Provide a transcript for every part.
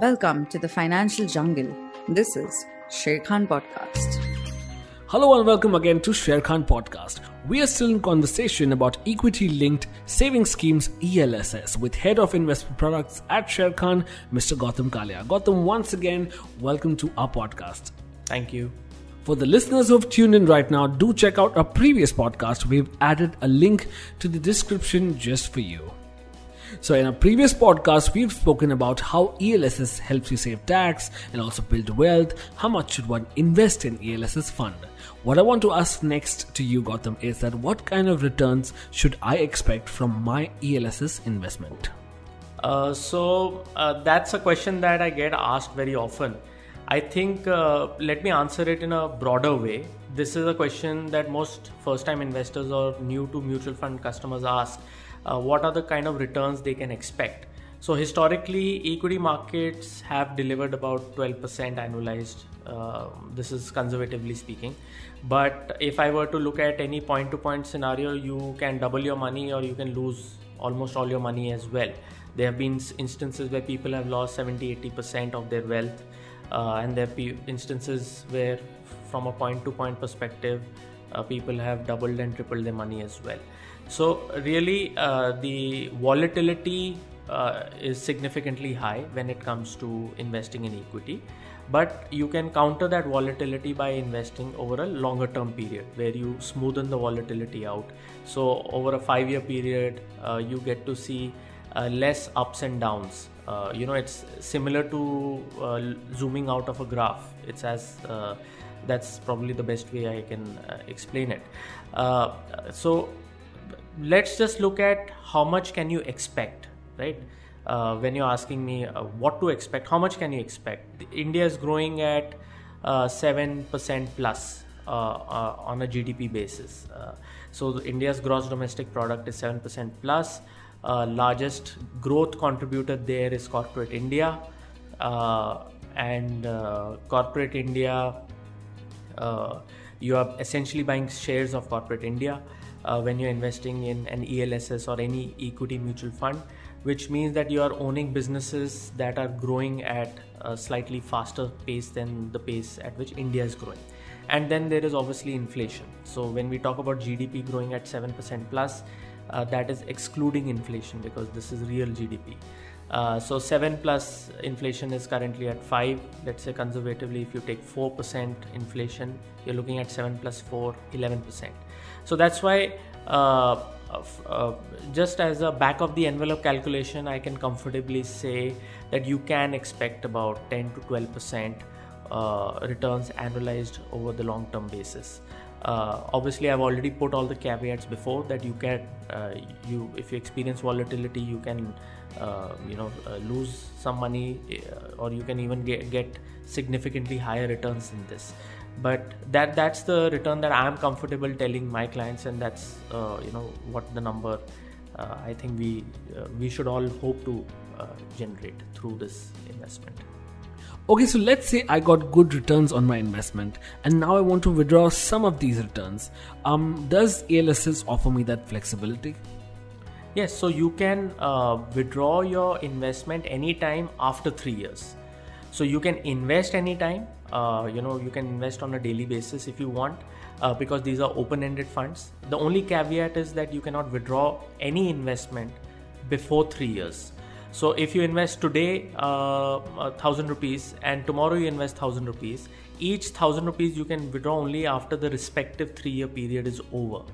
Welcome to the financial jungle. This is Sharekhan Podcast. Hello and welcome again to Sharekhan Podcast. We are still in conversation about equity linked saving schemes ELSS with Head of Investment Products at Sharekhan, Mr. Gautam Kalia. Gautam, once again, welcome to our podcast. Thank you. For the listeners who have tuned in right now, do check out our previous podcast. We've added a link to the description just for you. So, in a previous podcast, we've spoken about how ELSS helps you save tax and also build wealth. How much should one invest in ELSS fund? What I want to ask next to you, Gautam, is that what kind of returns should I expect from my ELSS investment? Uh, so, uh, that's a question that I get asked very often. I think uh, let me answer it in a broader way. This is a question that most first time investors or new to mutual fund customers ask uh, what are the kind of returns they can expect. So historically, equity markets have delivered about 12% annualized. Uh, this is conservatively speaking. But if I were to look at any point to point scenario, you can double your money or you can lose almost all your money as well. There have been instances where people have lost 70 80% of their wealth, uh, and there have instances where, from a point to point perspective, uh, people have doubled and tripled their money as well. So, really, uh, the volatility uh, is significantly high when it comes to investing in equity. But you can counter that volatility by investing over a longer term period where you smoothen the volatility out. So, over a five year period, uh, you get to see uh, less ups and downs. Uh, you know, it's similar to uh, zooming out of a graph. It's as that's probably the best way I can explain it. so, let's just look at how much can you expect right? Uh, when you're asking me uh, what to expect how much can you expect? India is growing at uh, 7% plus uh, uh, on a gdp basis. Uh, so india's gross domestic product is 7% plus. Largest growth contributor there is corporate india. And corporate india you are essentially buying shares of corporate india uh, when you're investing in an ELSS or any equity mutual fund, which means that you are owning businesses that are growing at a slightly faster pace than the pace at which India is growing. And then there is obviously inflation. So when we talk about GDP growing at 7% plus, uh, that is excluding inflation because this is real GDP. Uh, so 7 plus inflation is currently at 5 let's say conservatively if you take 4% inflation you're looking at 7 plus 4 11% so that's why uh, uh, just as a back of the envelope calculation i can comfortably say that you can expect about 10 to 12 percent uh, returns annualized over the long term basis uh, obviously i've already put all the caveats before that you can uh, you if you experience volatility you can uh, you know uh, lose some money uh, or you can even get, get significantly higher returns in this. But that that's the return that i'm comfortable telling my clients and that's uh, you know what the number i think we we should all hope to generate through this investment Okay, so let's say I got good returns on my investment and now I want to withdraw some of these returns. Um, does ELSS offer me that flexibility? Yes, so you can uh, withdraw your investment anytime after three years. So you can invest anytime. Uh, you know, you can invest on a daily basis if you want, uh, because these are open-ended funds. The only caveat is that you cannot withdraw any investment before three years. So if you invest today uh, thousand rupees and tomorrow you invest thousand rupees, each thousand rupees you can withdraw only after the respective three-year period is over.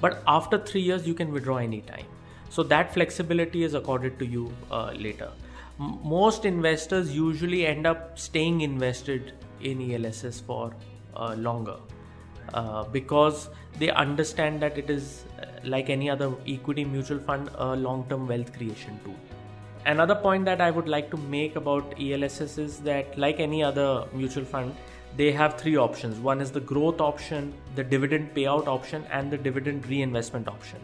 But after three years you can withdraw anytime. So that flexibility is accorded to you uh, later. M- most investors usually end up staying invested in ELSS for uh, longer. Uh, because they understand that it is uh, like any other equity mutual fund a long term wealth creation tool another point that I would like to make about ELSS is that, like any other mutual fund, they have three options. One is the growth option, the dividend payout option, and the dividend reinvestment option.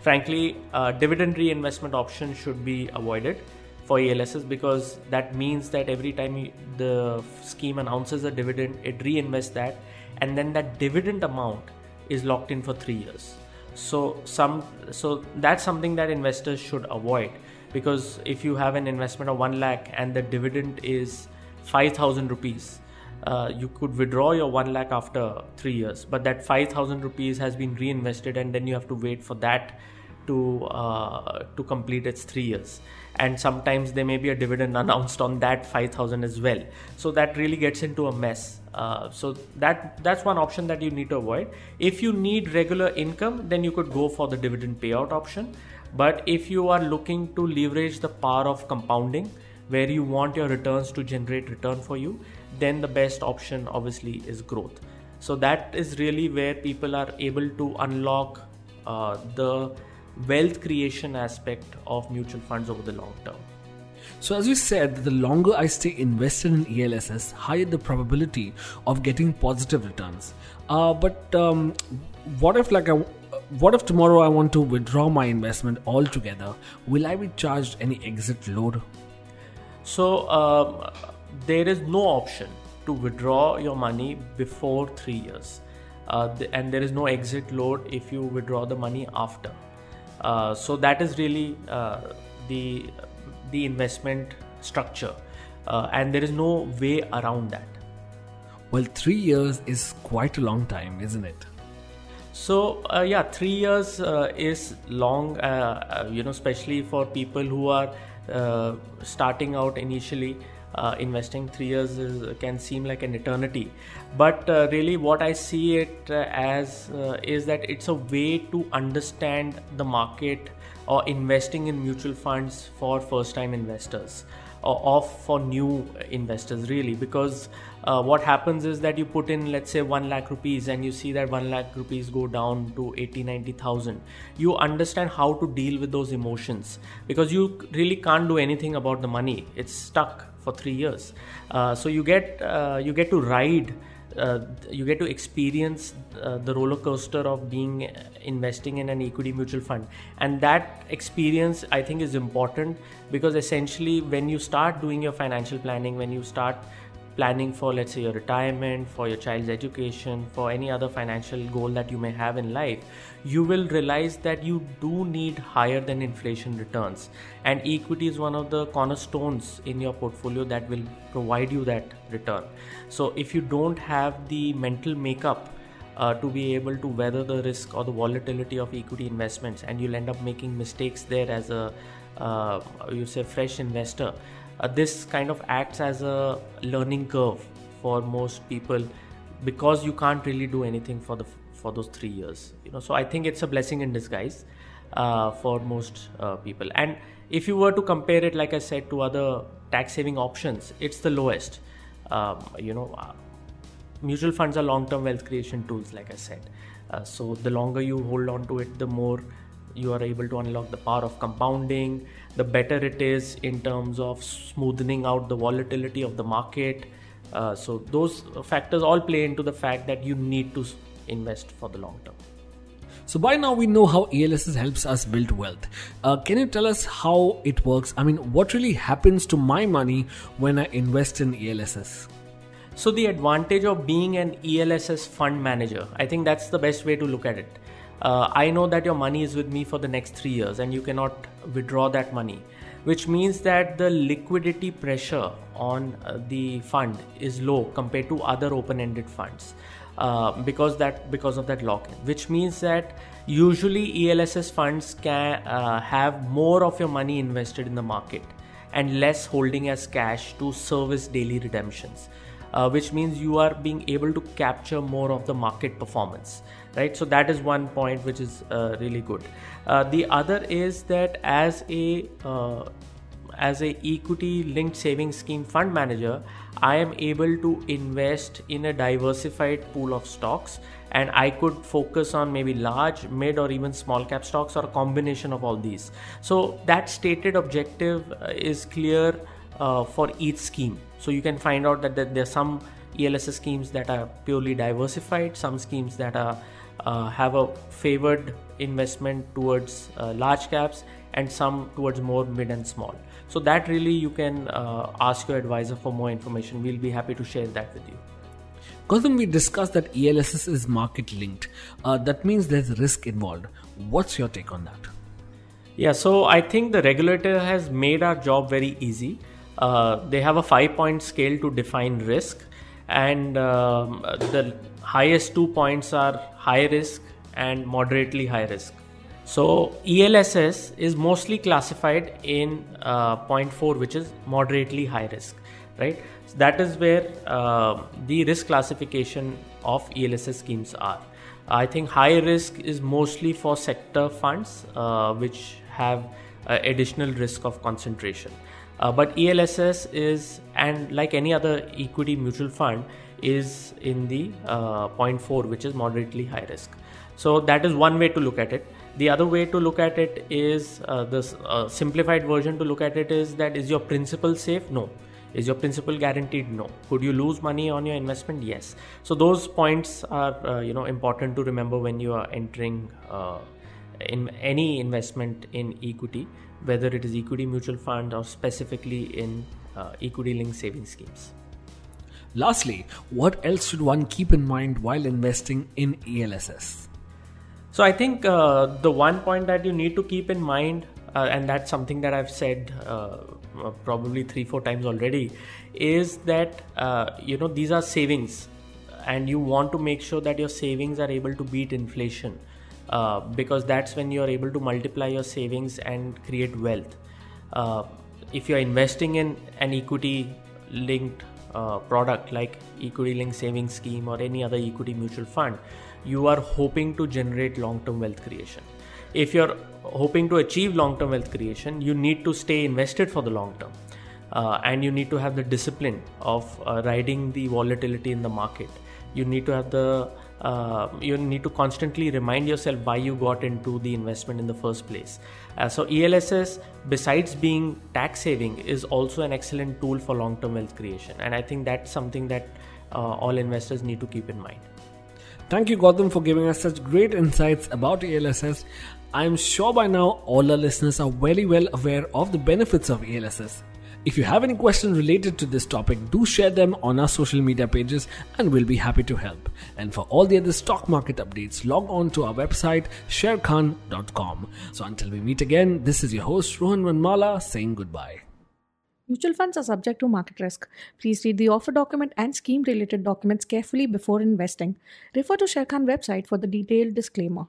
Frankly, uh, dividend reinvestment option should be avoided for ELSS because that means that every time the scheme announces a dividend, it reinvests that, and then that dividend amount is locked in for three years. So some so that's something that investors should avoid because if you have an investment of 1 lakh and the dividend is 5000 rupees uh, you could withdraw your 1 lakh after 3 years. But that 5000 rupees has been reinvested and then you have to wait for that to uh, to complete its 3 years. And sometimes there may be a dividend announced on that 5000 as well. So that really gets into a mess. Uh, so that that's one option that you need to avoid. If you need regular income then you could go for the dividend payout option but if you are looking to leverage the power of compounding where you want your returns to generate return for you then the best option obviously is growth so that is really where people are able to unlock uh, the wealth creation aspect of mutual funds over the long term. So, as you said, the longer I stay invested in ELSS, higher the probability of getting positive returns. Uh, but um, what if, like, I, what if tomorrow I want to withdraw my investment altogether? Will I be charged any exit load? So, um, there is no option to withdraw your money before three years, uh, and there is no exit load if you withdraw the money after. Uh, so that is really uh, the the investment structure, uh, and there is no way around that. Well, three years is quite a long time, isn't it? So uh, yeah, three years uh, is long. you know, especially for people who are starting out initially uh, investing three years is, can seem like an eternity. But uh, really what i see it uh, as uh, is that it's a way to understand the market or investing in mutual funds for first time investors or off for new investors really. Because uh, what happens is that you put in let's say 1 lakh rupees and you see that 1 lakh rupees go down to 80 90000 you understand how to deal with those emotions because you really can't do anything about the money. It's stuck for 3 years. Uh, so you get uh, you get to ride uh, you get to experience uh, the roller coaster of being investing in an equity mutual fund. And that experience i think is important because essentially when you start doing your financial planning when you start planning for let's say your retirement for your child's education for any other financial goal that you may have in life you will realize that you do need higher than inflation returns. And equity is one of the cornerstones in your portfolio that will provide you that return. So if you don't have the mental makeup uh, to be able to weather the risk or the volatility of equity investments and you'll end up making mistakes there as a uh, you say fresh investor uh, this kind of acts as a learning curve for most people because you can't really do anything for the for those three years you know. So i think it's a blessing in disguise uh, for most uh, people. And if you were to compare it like i said to other tax saving options it's the lowest. Um, you know uh, mutual funds are long term wealth creation tools like i said. Uh, so the longer you hold on to it the more you are able to unlock the power of compounding the better it is in terms of smoothing out the volatility of the market uh, so those factors all play into the fact that you need to invest for the long term so by now we know how ELSS helps us build wealth. Uh, can you tell us how it works? I mean, what really happens to my money when I invest in ELSS? So the advantage of being an ELSS fund manager, I think that's the best way to look at it uh, I know that your money is with me for the next three years and you cannot withdraw that money, which means that the liquidity pressure on uh, the fund is low compared to other open-ended funds. Uh, because that because of that lock-in, which means that usually ELSS funds can uh, have more of your money invested in the market and less holding as cash to service daily redemptions, uh, which means you are being able to capture more of the market performance right? So that is one point which is uh, really good. Uh, the other is that as a uh, as a equity linked savings scheme fund manager i am able to invest in a diversified pool of stocks and i could focus on maybe large mid or even small cap stocks or a combination of all these. So that stated objective uh, is clear uh, for each scheme so you can find out that, that there are some ELSS schemes that are purely diversified, some schemes that are uh, have a favored investment towards uh, large caps and some towards more mid and small. So that really you can uh, ask your advisor for more information. We'll be happy to share that with you. Gautam, we discussed that ELSS is market linked. Uh, that means there's risk involved. What's your take on that? Yeah, so I think the regulator has made our job very easy. Uh, they have a five point scale to define risk, and um, the highest two points are high risk and moderately high risk. So ELSS is mostly classified in uh, point four, which is moderately high risk, right? So that is where uh, the risk classification of ELSS schemes are. I think high risk is mostly for sector funds, uh, which have uh, additional risk of concentration. Uh, but ELSS is, and like any other equity mutual fund, is in the uh, point four, which is moderately high risk. So that is one way to look at it. The other way to look at it is uh, this uh, simplified version to look at it is that is your principal safe? No. Is your principal guaranteed? No. Could you lose money on your investment? Yes. So those points are uh, you know important to remember when you are entering uh, in any investment in equity, whether it is equity mutual fund or specifically in uh, equity linked saving schemes. Lastly, what else should one keep in mind while investing in ELSS? So I think uh, the one point that you need to keep in mind, uh, and that's something that I've said uh, probably three four times already, is that uh, you know these are savings, and you want to make sure that your savings are able to beat inflation, uh, because that's when you are able to multiply your savings and create wealth. Uh, if you're investing in an equity linked uh, product like equity linked savings scheme or any other equity mutual fund, you are hoping to generate long term wealth creation. If you're hoping to achieve long term wealth creation, you need to stay invested for the long term. Uh, and you need to have the discipline of uh, riding the volatility in the market. You need to have the uh, you need to constantly remind yourself why you got into the investment in the first place. Uh, so ELSS, besides being tax saving, is also an excellent tool for long-term wealth creation, and I think that's something that uh, all investors need to keep in mind. Thank you, Gautam, for giving us such great insights about ELSS. I'm sure by now all our listeners are very well aware of the benefits of ELSS if you have any questions related to this topic, do share them on our social media pages and we'll be happy to help. And for all the other stock market updates, log on to our website sharekhan.com. So until we meet again, this is your host Rohan Vanmala saying goodbye. Mutual funds are subject to market risk. Please read the offer document and scheme related documents carefully before investing. Refer to Sharekhan website for the detailed disclaimer.